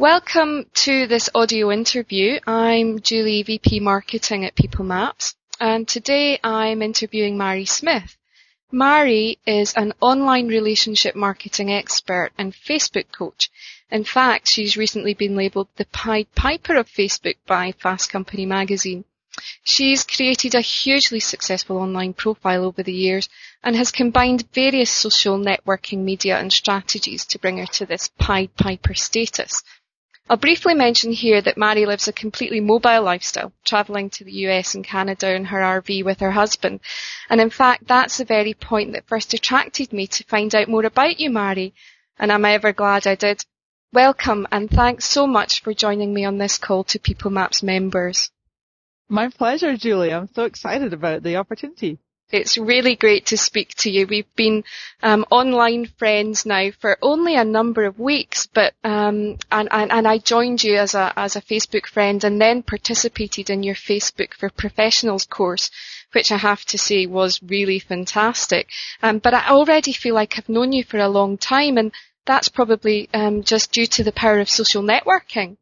Welcome to this audio interview. I'm Julie, VP Marketing at People Maps, and today I'm interviewing Mari Smith. Mari is an online relationship marketing expert and Facebook coach. In fact, she's recently been labelled the Pied Piper of Facebook by Fast Company magazine. She's created a hugely successful online profile over the years and has combined various social networking media and strategies to bring her to this Pied Piper status. I'll briefly mention here that Mari lives a completely mobile lifestyle, travelling to the US and Canada in her RV with her husband. And in fact, that's the very point that first attracted me to find out more about you, Mari. And I'm ever glad I did. Welcome and thanks so much for joining me on this call to People Maps members. My pleasure, Julie. I'm so excited about the opportunity. It's really great to speak to you. We've been um, online friends now for only a number of weeks, but um, and, and, and I joined you as a as a Facebook friend, and then participated in your Facebook for Professionals course, which I have to say was really fantastic. Um, but I already feel like I've known you for a long time, and that's probably um, just due to the power of social networking.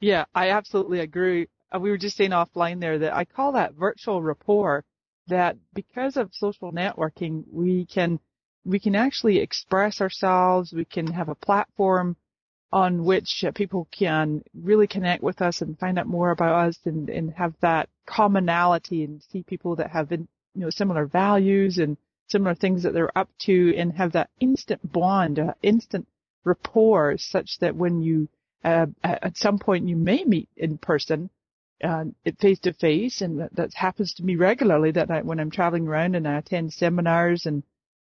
Yeah, I absolutely agree. Uh, we were just saying offline there that I call that virtual rapport that because of social networking, we can, we can actually express ourselves. We can have a platform on which people can really connect with us and find out more about us and, and have that commonality and see people that have, you know, similar values and similar things that they're up to and have that instant bond, uh, instant rapport such that when you, uh, at some point you may meet in person, uh, Uh, face to face, and that, that happens to me regularly. That I, when I'm traveling around and I attend seminars and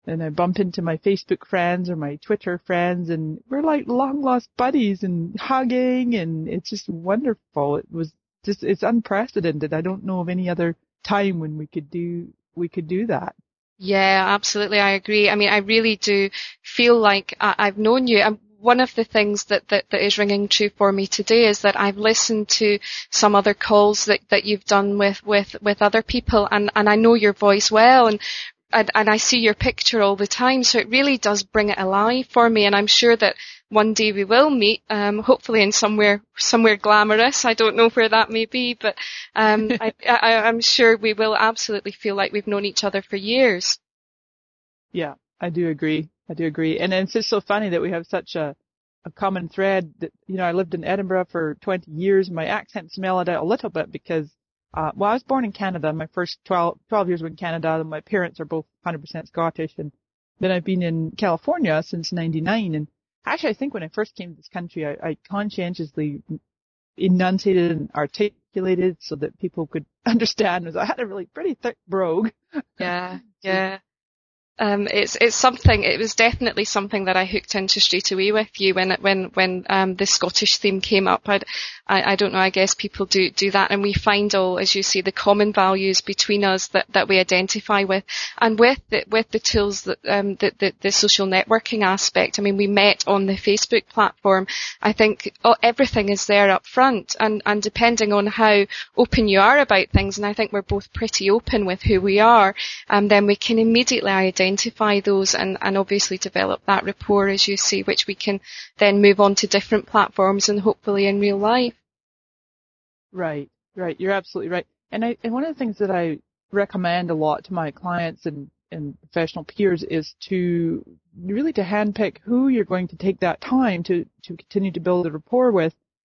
and I bump into my Facebook friends or my Twitter friends, and we're like long lost buddies and hugging, and it's just wonderful. It was just it's unprecedented. I don't know of any other time when we could do we could do that. Yeah, absolutely. I agree. I mean, I really do feel like I, have known you one of the things that, that, that is ringing true for me today is that I've listened to some other calls that, that you've done with, with, with other people and, and I know your voice well and, and, and I see your picture all the time. So it really does bring it alive for me. And I'm sure that one day we will meet, um, hopefully in somewhere, somewhere glamorous. I don't know where that may be, but, um, I, I, I'm sure we will absolutely feel like we've known each other for years. Yeah, I do agree. I do agree. And it's just so funny that we have such a, a common thread that, you know, I lived in Edinburgh for 20 years. My accent smell it out a little bit because, uh, well, I was born in Canada. My first 12, 12 years were in Canada and my parents are both 100% Scottish. And then I've been in California since 99. And actually, I think when I first came to this country, I, I conscientiously enunciated and articulated so that people could understand. Cuz I had a really pretty thick brogue. Yeah, yeah um, it's it's something. It was definitely something that I hooked into straight away with you when when when um, the Scottish theme came up. I'd, I I don't know. I guess people do do that, and we find all, as you see, the common values between us that, that we identify with, and with the, with the tools that um, the, the, the social networking aspect. I mean, we met on the Facebook platform. I think oh, everything is there up front, and and depending on how open you are about things, and I think we're both pretty open with who we are, um, then we can immediately identify identify those and, and obviously develop that rapport, as you say, which we can then move on to different platforms and hopefully in real life. Right, right. You're absolutely right. And I, and one of the things that I recommend a lot to my clients and, and professional peers is to really to handpick who you're going to take that time to, to continue to build a rapport with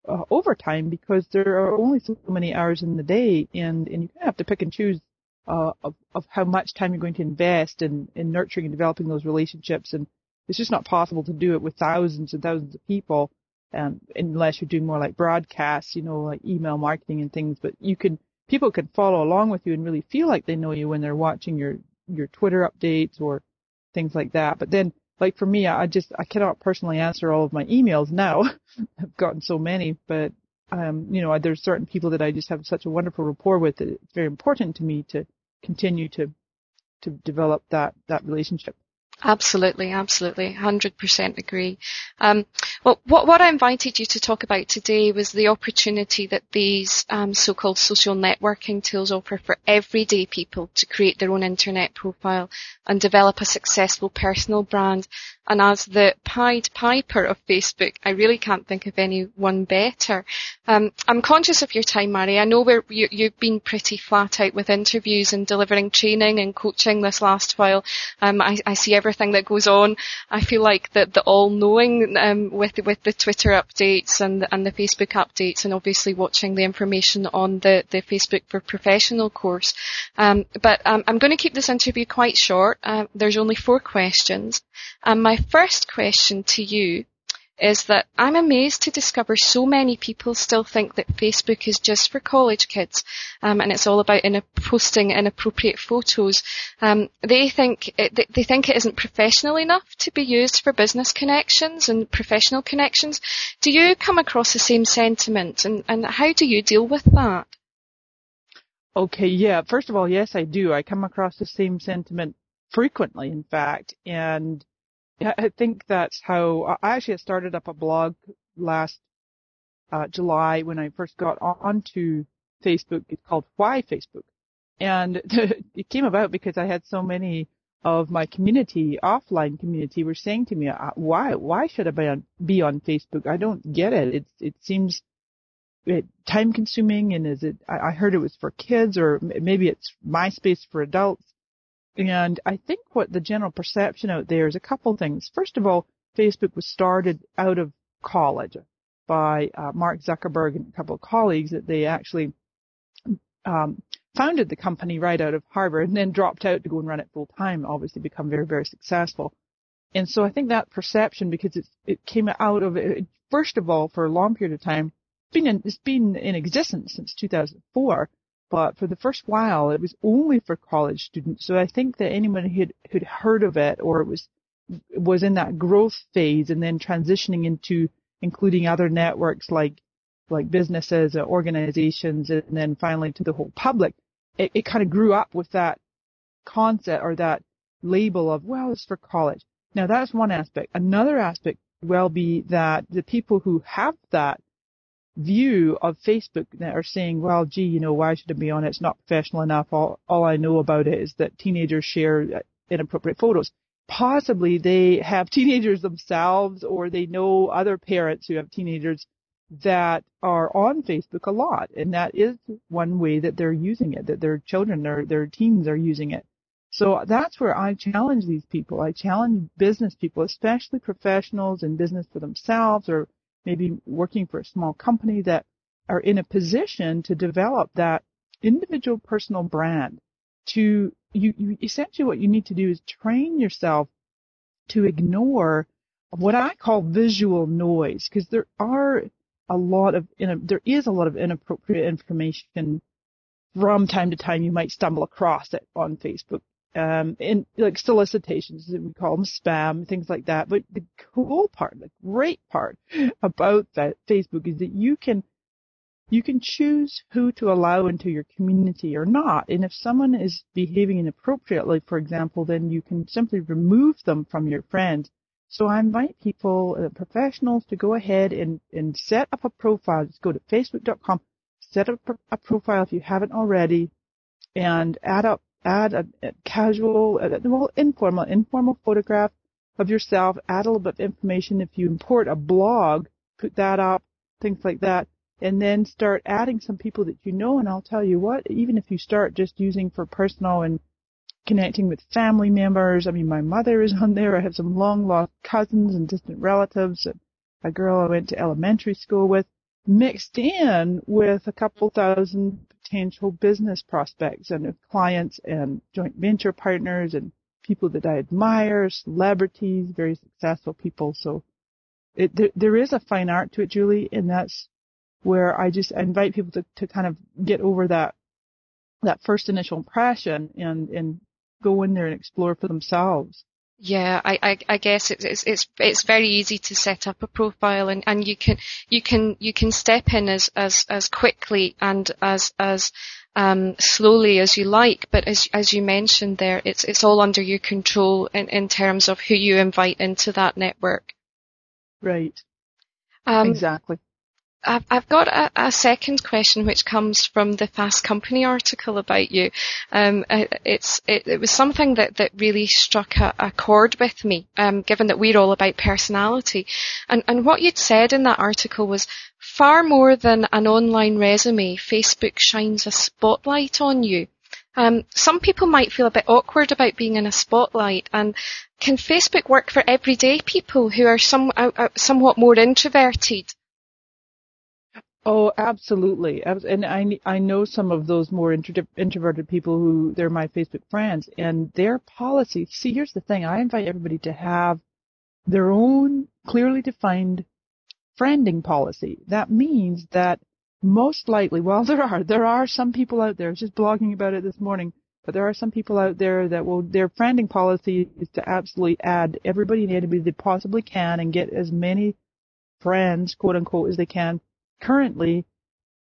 uh, over time because there are only so many hours in the day and, and you have to pick and choose uh, of, of how much time you're going to invest in, in nurturing and developing those relationships. And it's just not possible to do it with thousands and thousands of people, um, unless you're doing more like broadcasts, you know, like email marketing and things. But you can, people can follow along with you and really feel like they know you when they're watching your, your Twitter updates or things like that. But then, like for me, I just, I cannot personally answer all of my emails now. I've gotten so many, but um, you know, there's certain people that I just have such a wonderful rapport with that it's very important to me to continue to to develop that that relationship. Absolutely, absolutely, 100% agree. Um, well, what, what I invited you to talk about today was the opportunity that these um, so-called social networking tools offer for everyday people to create their own internet profile and develop a successful personal brand. And as the Pied Piper of Facebook, I really can't think of anyone better. Um, I'm conscious of your time, Mari. I know you, you've been pretty flat out with interviews and delivering training and coaching this last while. Um, I, I, see everything that goes on. I feel like the, the all-knowing um, with with the Twitter updates and and the Facebook updates, and obviously watching the information on the the Facebook for Professional course. Um, but um, I'm going to keep this interview quite short. Uh, there's only four questions. And my first question to you is that I'm amazed to discover so many people still think that Facebook is just for college kids, um, and it's all about in posting inappropriate photos. Um, they think it, they think it isn't professional enough to be used for business connections and professional connections. Do you come across the same sentiment, and, and how do you deal with that? Okay, yeah. First of all, yes, I do. I come across the same sentiment frequently, in fact, and I think that's how I actually started up a blog last uh, July when I first got onto Facebook. It's called Why Facebook, and it came about because I had so many of my community, offline community, were saying to me, uh, "Why? Why should I be on, be on Facebook? I don't get it. It it seems it, time consuming, and is it? I, I heard it was for kids, or maybe it's MySpace for adults." And I think what the general perception out there is a couple of things. First of all, Facebook was started out of college by uh, Mark Zuckerberg and a couple of colleagues that they actually um, founded the company right out of Harvard and then dropped out to go and run it full time, obviously become very, very successful. And so I think that perception, because it's, it came out of it, first of all, for a long period of time, been in, it's been in existence since 2004 but for the first while it was only for college students. So I think that anyone who had, heard of it or was was in that growth phase and then transitioning into including other networks like like businesses, or organizations, and then finally to the whole public, it, it kind of grew up with that concept or that label of well, it's for college. Now that's one aspect. Another aspect will be that the people who have that view of Facebook that are saying, well, gee, you know, why should it be on it? It's not professional enough. All, all I know about it is that teenagers share uh, inappropriate photos. Possibly they have teenagers themselves or they know other parents who have teenagers that are on Facebook a lot. And that is one way that they're using it, that their children, their, their teens are using it. So that's where I challenge these people. I challenge business people, especially professionals in business for themselves or maybe working for a small company that are in a position to develop that individual personal brand to you, you essentially what you need to do is train yourself to ignore what I call visual noise because there are a lot of there is a lot of inappropriate information from time to time you might stumble across it on Facebook um, in like solicitations, we call them spam, things like that. But the cool part, the great part about that Facebook is that you can you can choose who to allow into your community or not. And if someone is behaving inappropriately, for example, then you can simply remove them from your friends. So I invite people, uh, professionals, to go ahead and, and set up a profile. Just go to facebook.com, set up a profile if you haven't already, and add up add a, a casual, a, well, informal, informal photograph of yourself, add a little bit of information. If you import a blog, put that up, things like that, and then start adding some people that you know. And I'll tell you what, even if you start just using for personal and connecting with family members, I mean, my mother is on there. I have some long lost cousins and distant relatives. A girl I went to elementary school with mixed in with a couple thousand potential business prospects and clients and joint venture partners and people that I admire, celebrities, very successful people. So it, there, there is a fine art to it, Julie, and that's where I just invite people to, to kind of get over that that first initial impression and and go in there and explore for themselves. Yeah, I, I, I guess it's, it's, it's, it's very easy to set up a profile and, and you can, you can, you can step in as, as, as quickly and as, as, um, slowly as you like. But as as you mentioned there, it's it's all under your control in, in terms of who you invite into that network. Right. Um, exactly. I've, I've got a, a, second question which comes from the Fast Company article about you. Um, it's it, it, was something that, that really struck a, a chord with me, um, given that we're all about personality. And, and what you'd said in that article was far more than an online resume, Facebook shines a spotlight on you. Um, some people might feel a bit awkward about being in a spotlight, and can Facebook work for everyday people who are some, uh, uh somewhat more introverted? Oh, absolutely. And I, I know some of those more intro- introverted people who they're my Facebook friends and their policy. See, here's the thing. I invite everybody to have their own clearly defined friending policy. That means that most likely, well, there are, there are some people out there, I was just blogging about it this morning, but there are some people out there that will, their friending policy is to absolutely add everybody and anybody they possibly can and get as many friends, quote unquote, as they can Currently,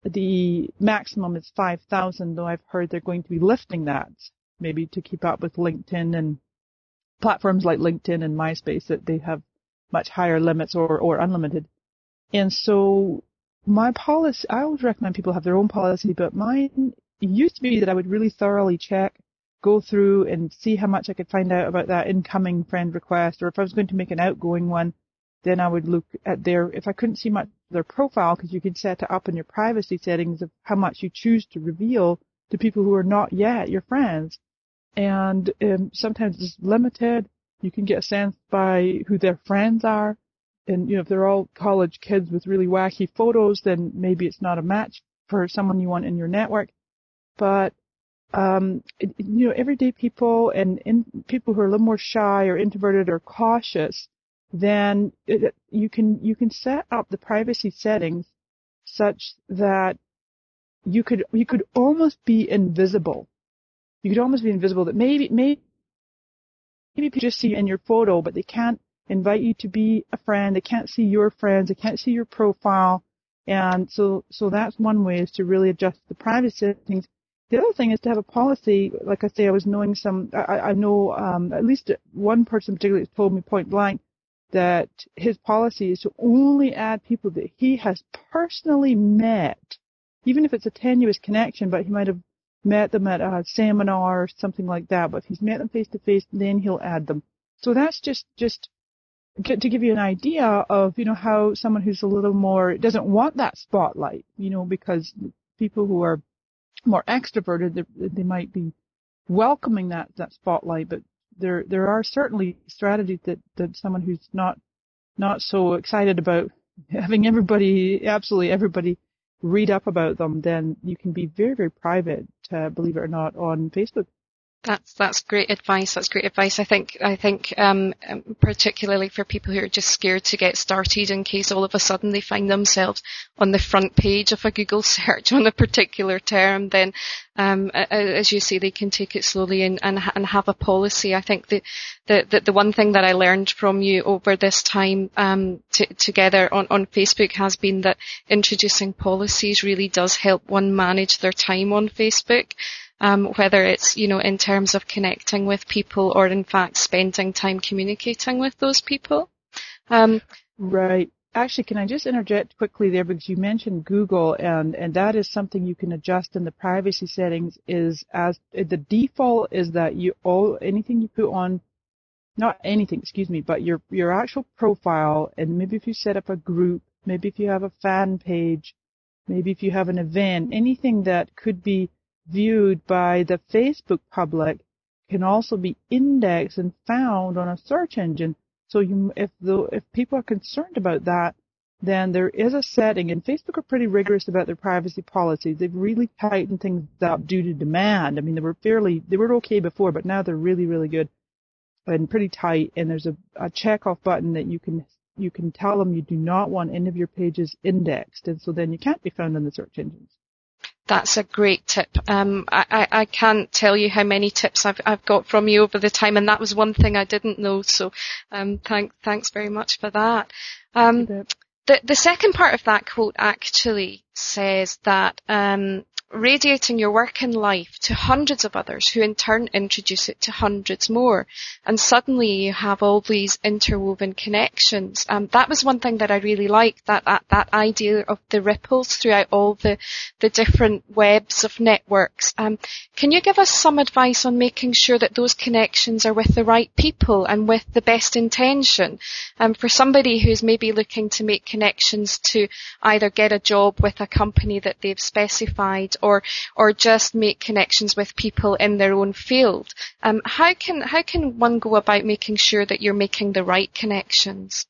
the maximum is 5,000, though I've heard they're going to be lifting that, maybe to keep up with LinkedIn and platforms like LinkedIn and MySpace that they have much higher limits or, or unlimited. And so my policy, I always recommend people have their own policy, but mine used to be that I would really thoroughly check, go through and see how much I could find out about that incoming friend request, or if I was going to make an outgoing one, then I would look at their, if I couldn't see much their profile, because you can set it up in your privacy settings of how much you choose to reveal to people who are not yet your friends. And um, sometimes it's limited. You can get a sense by who their friends are. And, you know, if they're all college kids with really wacky photos, then maybe it's not a match for someone you want in your network. But, um, you know, everyday people and in, people who are a little more shy or introverted or cautious, then it, you can you can set up the privacy settings such that you could you could almost be invisible. You could almost be invisible. That maybe maybe maybe people just see you in your photo, but they can't invite you to be a friend. They can't see your friends. They can't see your profile. And so so that's one way is to really adjust the privacy settings. The other thing is to have a policy. Like I say, I was knowing some. I, I know um, at least one person particularly told me point blank that his policy is to only add people that he has personally met, even if it's a tenuous connection, but he might have met them at a seminar or something like that. But if he's met them face to face, then he'll add them. So that's just just to give you an idea of you know how someone who's a little more doesn't want that spotlight, you know, because people who are more extroverted they, they might be welcoming that that spotlight, but there there are certainly strategies that that someone who's not not so excited about having everybody absolutely everybody read up about them, then you can be very very private, uh, believe it or not, on Facebook. That's that's great advice. That's great advice. I think I think um, um, particularly for people who are just scared to get started in case all of a sudden they find themselves on the front page of a Google search on a particular term, then um, as you say, they can take it slowly and, and, and have a policy. I think the, the, the, one thing that I learned from you over this time um, t- together on, on Facebook has been that introducing policies really does help one manage their time on Facebook um, whether it's, you know, in terms of connecting with people or in fact spending time communicating with those people. Um, right. Actually, can I just interject quickly there because you mentioned Google and, and that is something you can adjust in the privacy settings is as the default is that you all, anything you put on not anything, excuse me, but your your actual profile and maybe if you set up a group, maybe if you have a fan page, maybe if you have an event, anything that could be viewed by the Facebook public can also be indexed and found on a search engine. So you, if the, if people are concerned about that, then there is a setting, and Facebook are pretty rigorous about their privacy policies. They've really tightened things up due to demand. I mean, they were fairly, they were okay before, but now they're really, really good and pretty tight. And there's a, a check off button that you can, you can tell them you do not want any of your pages indexed, and so then you can't be found in the search engines. That's a great tip. Um, I, I, can't tell you how many tips I've, I've got from you over the time, and that was one thing I didn't know. So, um, thank, thanks very much for that. Um, the, the second part of that quote actually says that um, radiating your work and life to hundreds of others who in turn introduce it to hundreds more. And suddenly you have all these interwoven connections. Um, that was one thing that I really liked, that, that, that idea of the ripples throughout all the, the different webs of networks. Um, can you give us some advice on making sure that those connections are with the right people and with the best intention? Um, for somebody who's maybe looking to make connections to either get a job with a company that they've specified or or just make connections with people in their own field. Um, how can how can one go about making sure that you're making the right connections?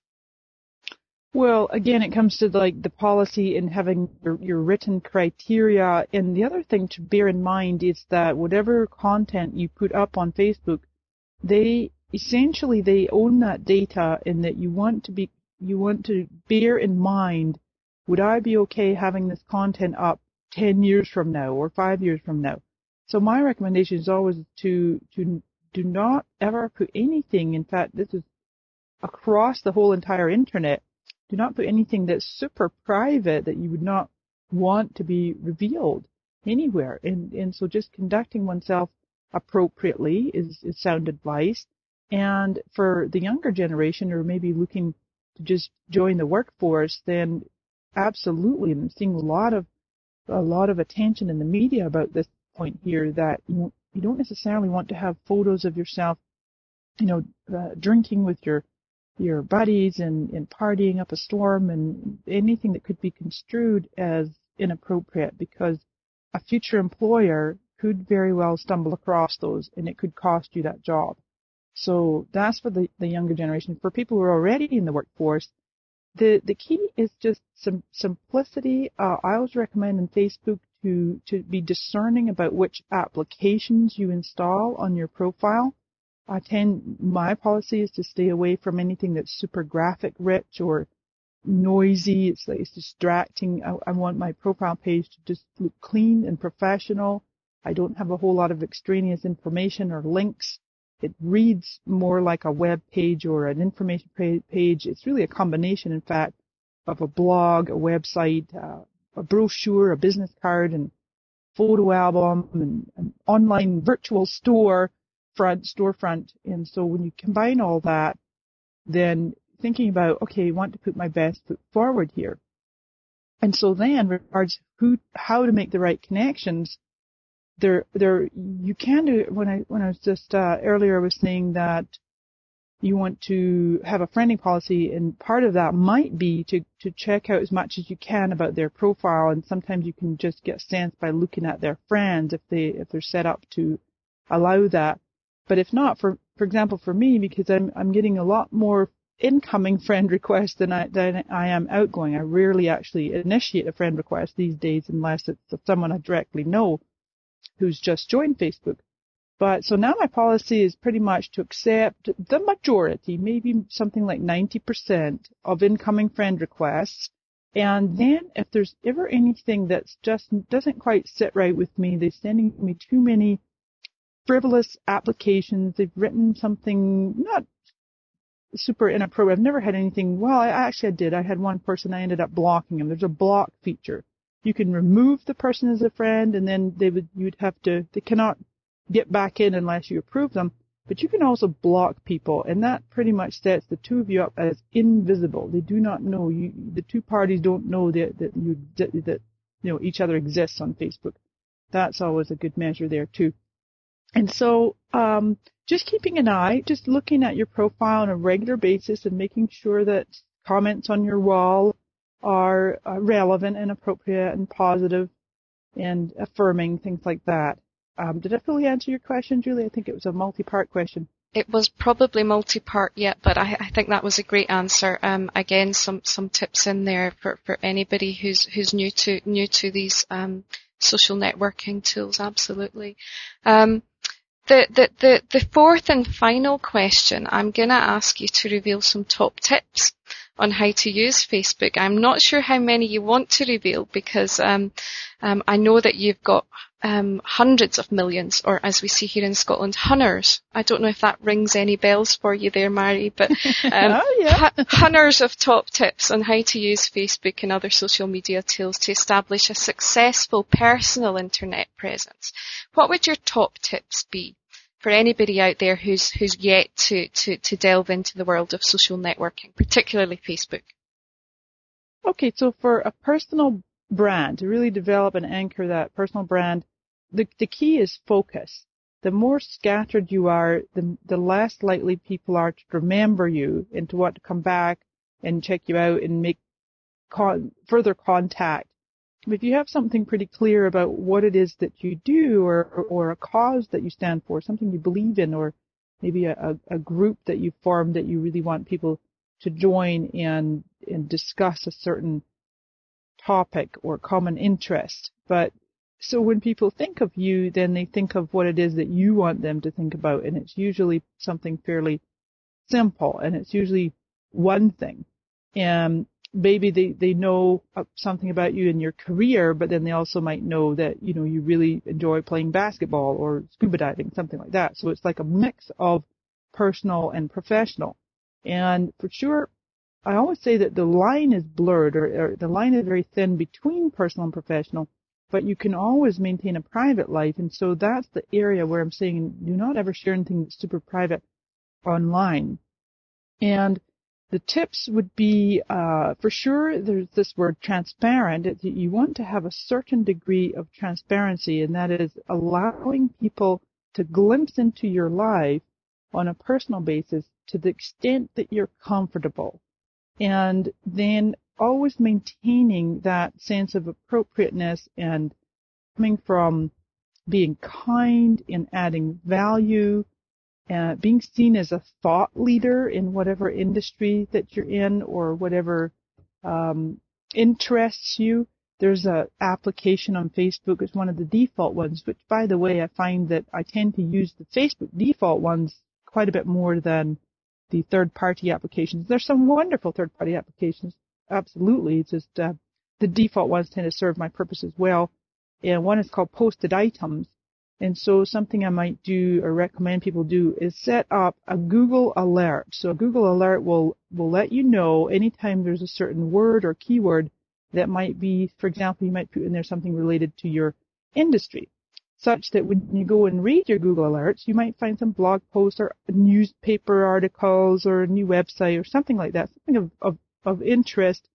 Well, again, it comes to like the policy and having your, your, written criteria. And the other thing to bear in mind is that whatever content you put up on Facebook, they essentially they own that data and that you want to be you want to bear in mind would I be okay having this content up 10 years from now or 5 years from now? So my recommendation is always to, to do not ever put anything, in fact, this is across the whole entire internet, do not put anything that's super private that you would not want to be revealed anywhere. And, and so just conducting oneself appropriately is, is sound advice. And for the younger generation or maybe looking to just join the workforce, then absolutely, I'm seeing a lot of a lot of attention in the media about this point here that you you don't necessarily want to have photos of yourself, you know, uh, drinking with your your buddies and, and partying up a storm and anything that could be construed as inappropriate because a future employer could very well stumble across those and it could cost you that job. So that's for the, the younger generation. For people who are already in the workforce, the the key is just some simplicity. Uh, I always recommend in Facebook to to be discerning about which applications you install on your profile. I tend my policy is to stay away from anything that's super graphic rich or noisy. It's like it's distracting. I, I want my profile page to just look clean and professional. I don't have a whole lot of extraneous information or links it reads more like a web page or an information page. It's really a combination, in fact, of a blog, a website, uh, a brochure, a business card, and photo album, and an online virtual store front storefront. And so when you combine all that, then thinking about okay, I want to put my best foot forward here. And so then regards who, how to make the right connections, there there you can do when I when I was just uh, earlier I was saying that you want to have a friending policy and part of that might be to to check out as much as you can about their profile and sometimes you can just get a sense by looking at their friends if they if they're set up to allow that. But if not for for example for me because I'm I'm getting a lot more incoming friend requests than I than I am outgoing. I rarely actually initiate a friend request these days unless it's someone I directly know who's just joined Facebook. But so now my policy is pretty much to accept the majority, maybe something like 90% of incoming friend requests. And then if there's ever anything that's just doesn't quite sit right with me, they're sending me too many frivolous applications. They've written something not super inappropriate. I've never had anything. Well, I actually I did. I had one person. I ended up blocking him. There's a block feature you can remove the person as a friend and then they would you'd have to they cannot get back in unless you approve them. But you can also block people and that pretty much sets the two of you up as invisible. They do not know you the two parties don't know that that you that, you know each other exists on facebook. That's always a good measure there too. And so um, just keeping an eye just looking at your profile on a regular basis and making sure that comments on your wall are uh, relevant and appropriate and positive and affirming, things like that. Um, did I fully answer your question, Julie? I think it was a multi-part question. It was probably multi-part yet, but I, I, think that was a great answer. Um, again, some, some tips in there for, for anybody who's who's new to new to these um, social networking tools. Absolutely. Um, the, the, the, the fourth and final question, I'm going to ask you to reveal some top tips on how to use Facebook. I'm not sure how many you want to reveal because um, um, I know that you've got um, hundreds of millions, or as we see here in Scotland, hunners. I don't know if that rings any bells for you there, Mari, but um, oh, yeah. hunners of top tips on how to use Facebook and other social media tools to establish a successful personal internet presence. What would your top tips be? For anybody out there who's who's yet to, to, to delve into the world of social networking, particularly Facebook. Okay, so for a personal brand, to really develop and anchor that personal brand, the, the key is focus. The more scattered you are, the, the less likely people are to remember you and to want to come back and check you out and make con- further contact. If you have something pretty clear about what it is that you do or, or, a cause that you stand for, something you believe in, or maybe a, a group that you've formed that you really want people to join and, and discuss a certain topic or common interest. But so when people think of you, then they think of what it is that you want them to think about, and it's usually something fairly simple, and it's usually one thing. And maybe they, they know something about you in your career, but then they also might know that, you know, you really enjoy playing basketball or scuba diving, something like that. So it's like a mix of personal and professional. And for sure, I always say that the line is blurred or, or, the line is very thin between personal and professional, but you can always maintain a private life. And so that's the area where I'm saying do not ever share anything that's super private online. And the tips would be, uh, for sure, there's this word transparent. You want to have a certain degree of transparency, and that is allowing people to glimpse into your life on a personal basis to the extent that you're comfortable and then always maintaining that sense of appropriateness and coming from being kind and adding value, uh, being seen as a thought leader in whatever industry that you're in or whatever um, interests you. There's a application on Facebook. It's one of the default ones, which, by the way, I find that I tend to use the Facebook default ones quite a bit more than the third party applications. There's some wonderful third party applications. Absolutely. It's just, uh, the default ones tend to serve my purpose as well. And one is called posted items. And so something I might do or recommend people do is set up a Google alert. So a Google alert will, will let you know anytime there's a certain word or keyword that might be, for example, you might put in there something related to your industry such that when you go and read your Google Alerts, you might find some blog posts or newspaper articles or a new website or something like that, something of, of, of interest.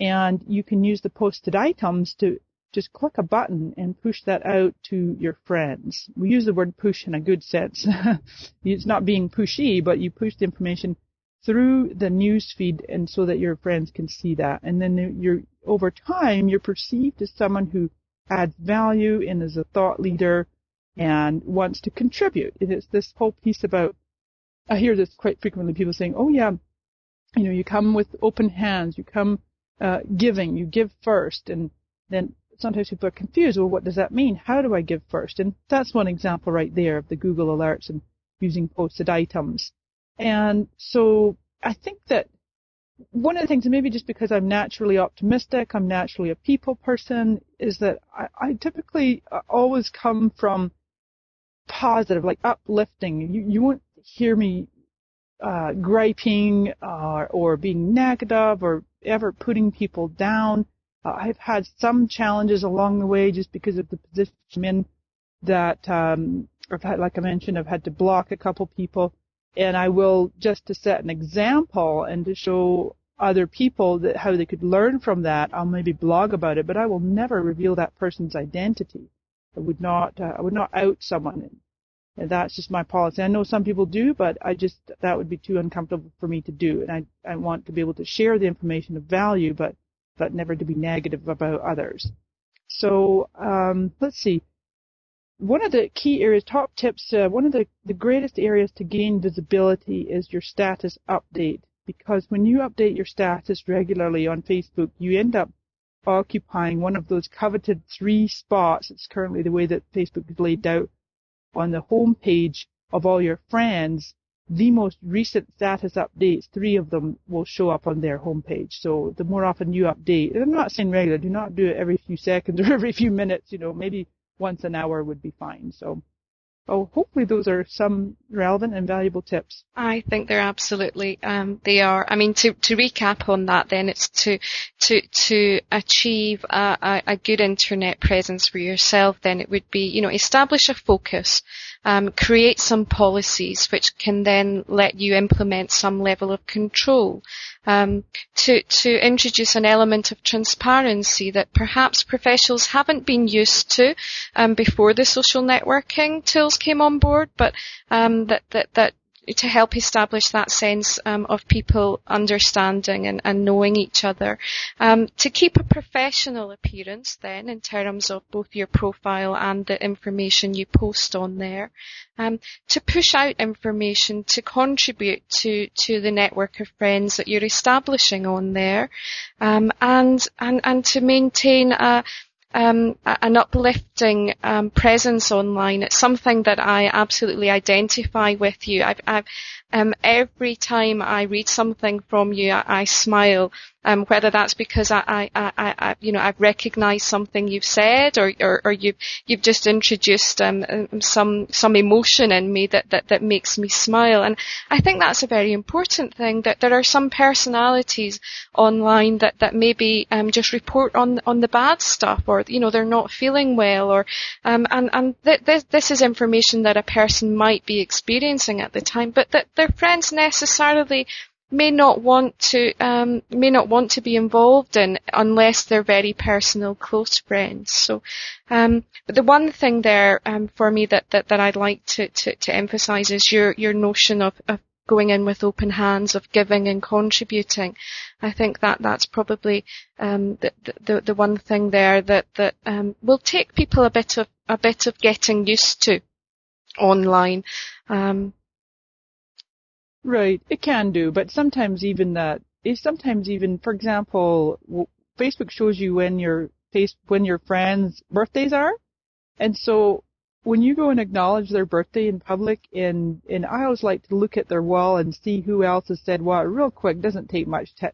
And you can use the posted items to just click a button and push that out to your friends. We use the word push in a good sense. it's not being pushy, but you push the information through the news feed and so that your friends can see that. And then you're, over time, you're perceived as someone who adds value and is a thought leader and wants to contribute. It's this whole piece about, I hear this quite frequently, people saying, oh yeah, you know, you come with open hands, you come uh, giving, you give first, and then sometimes people are confused, well, what does that mean? How do I give first? And that's one example right there of the Google alerts and using posted items. And so I think that one of the things, maybe just because I'm naturally optimistic, I'm naturally a people person, is that I, I typically uh, always come from positive, like uplifting. You, you won't hear me uh, griping uh, or being negative or ever putting people down. Uh, I've had some challenges along the way just because of the position I'm in that um, I've had, like I mentioned, I've had to block a couple people and I will just to set an example and to show other people that how they could learn from that. I'll maybe blog about it, but I will never reveal that person's identity. I would not. Uh, I would not out someone, and that's just my policy. I know some people do, but I just that would be too uncomfortable for me to do, and I I want to be able to share the information of value, but but never to be negative about others. So um, let's see one of the key areas, top tips, uh, one of the, the greatest areas to gain visibility is your status update. Because when you update your status regularly on Facebook, you end up occupying one of those coveted three spots. It's currently the way that Facebook is laid out on the home page of all your friends. The most recent status updates, three of them will show up on their homepage. So the more often you update, and I'm not saying regular, do not do it every few seconds or every few minutes, you know, maybe once an hour would be fine. So Oh, hopefully those are some relevant and valuable tips. I think they're absolutely um, they are. I mean, to, to recap on that, then it's to to to achieve a, a, a, good internet presence for yourself. Then it would be you know establish a focus, um, create some policies which can then let you implement some level of control. Um, to to introduce an element of transparency that perhaps professionals haven't been used to um, before the social networking tools came on board, but um, that that that to help establish that sense um, of people understanding and, and knowing each other. Um, to keep a professional appearance then in terms of both your profile and the information you post on there. Um, to push out information to contribute to, to the network of friends that you're establishing on there um, and, and, and to maintain a, um, an uplifting um, presence online. It's something that I absolutely identify with you. I've, I've, um, every time I read something from you, I, I smile um, whether that's because I, I, I, I, you know, I've recognised something you've said, or, or, or you've you've just introduced um, um, some some emotion in me that, that that makes me smile, and I think that's a very important thing. That there are some personalities online that that maybe um, just report on on the bad stuff, or you know, they're not feeling well, or um, and and th- this this is information that a person might be experiencing at the time, but that their friends necessarily may not want to um, may not want to be involved in unless they're very personal, close friends. So, um, but the one thing there um, for me that, that, that I'd like to, to, to emphasise is your your notion of, of going in with open hands, of giving and contributing. I think that that's probably um, the, the the one thing there that that um, will take people a bit of a bit of getting used to online. Um, Right, it can do, but sometimes even that is sometimes even, for example, Facebook shows you when your face when your friends' birthdays are, and so when you go and acknowledge their birthday in public, and and I always like to look at their wall and see who else has said what real quick. Doesn't take much t-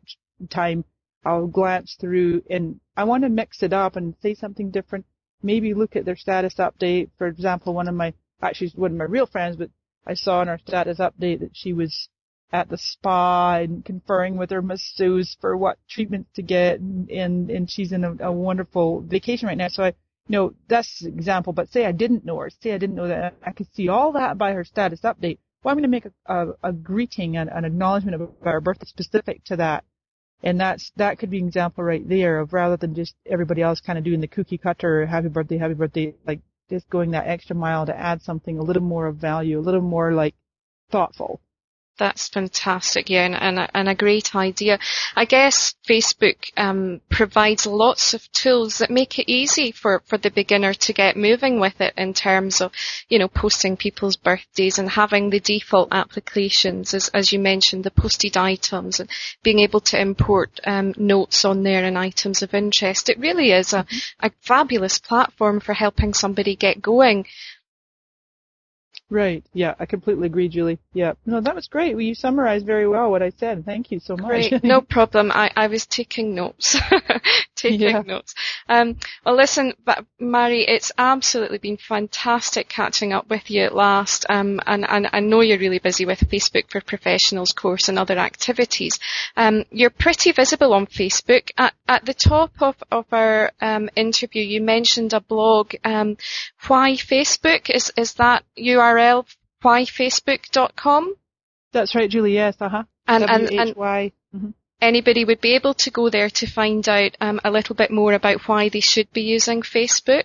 time. I'll glance through, and I want to mix it up and say something different. Maybe look at their status update. For example, one of my actually one of my real friends, but I saw in her status update that she was at the spa and conferring with her masseuse for what treatments to get, and and, and she's in a, a wonderful vacation right now. So I, you know, that's an example. But say I didn't know her, say I didn't know that, I could see all that by her status update. Well, I'm going to make a, a, a greeting and an acknowledgement of her birthday specific to that. And that's, that could be an example right there of rather than just everybody else kind of doing the cookie cutter, happy birthday, happy birthday, like just going that extra mile to add something a little more of value, a little more like thoughtful. That's fantastic, yeah, and, and, a, and a great idea. I guess Facebook um, provides lots of tools that make it easy for, for the beginner to get moving with it in terms of, you know, posting people's birthdays and having the default applications, as, as you mentioned, the posted items and being able to import um, notes on there and items of interest. It really is a, mm-hmm. a fabulous platform for helping somebody get going Right. Yeah, I completely agree, Julie. Yeah. No, that was great. Well, you summarized very well what I said. Thank you so much. Great. no problem. I, I was taking notes. taking yeah. notes. Um, well, listen, but Mari, it's absolutely been fantastic catching up with you at last. Um, and, and I know you're really busy with Facebook for Professionals course and other activities. Um, you're pretty visible on Facebook. At, at the top of, of our um, interview, you mentioned a blog. Um, why Facebook? Is, is that URL URL whyfacebook.com. That's right, Julie. Yes, uh huh. And and, and mm-hmm. anybody would be able to go there to find out um, a little bit more about why they should be using Facebook.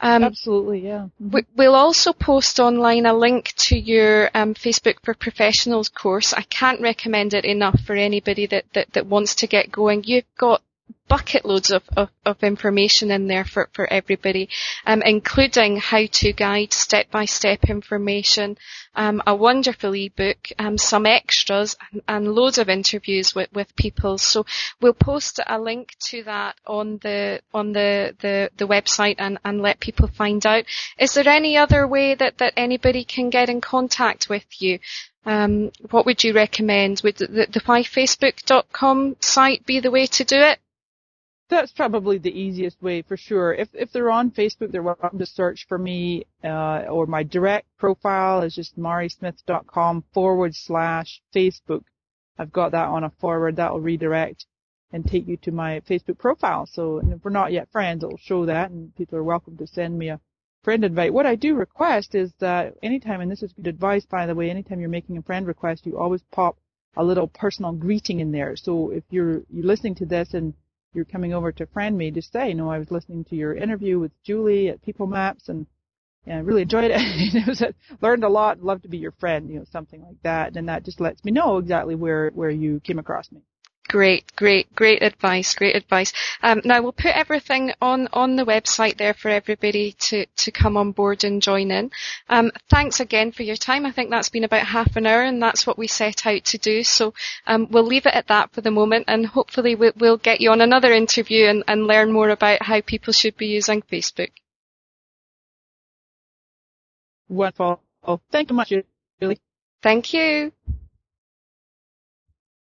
Um, Absolutely, yeah. Mm-hmm. We'll also post online a link to your um, Facebook for Professionals course. I can't recommend it enough for anybody that, that, that wants to get going. You've got bucket loads of, of, of, information in there for, for everybody, um, including how-to guide, step-by-step information, um, a wonderful ebook, um, some extras, and, and, loads of interviews with, with people. So we'll post a link to that on the on the, the, the website and, and let people find out. Is there any other way that, that anybody can get in contact with you? Um, what would you recommend? Would the, the, the whyfacebook.com site be the way to do it? That's probably the easiest way for sure. If if they're on Facebook, they're welcome to search for me, uh, or my direct profile is just marismith.com forward slash Facebook. I've got that on a forward that'll redirect and take you to my Facebook profile. So if we're not yet friends, it'll show that, and people are welcome to send me a friend invite. What I do request is that anytime, and this is good advice by the way, anytime you're making a friend request, you always pop a little personal greeting in there. So if you're you're listening to this and you're coming over to friend me, to say, you know, I was listening to your interview with Julie at People Maps and and I really enjoyed it. it was a, learned a lot. Love to be your friend, you know, something like that. And that just lets me know exactly where where you came across me. Great, great, great advice, great advice. Um, now we'll put everything on, on the website there for everybody to, to come on board and join in. Um, thanks again for your time. I think that's been about half an hour and that's what we set out to do. So um, we'll leave it at that for the moment and hopefully we'll, we'll get you on another interview and, and learn more about how people should be using Facebook. Wonderful. Oh, thank you much, Julie. Thank you.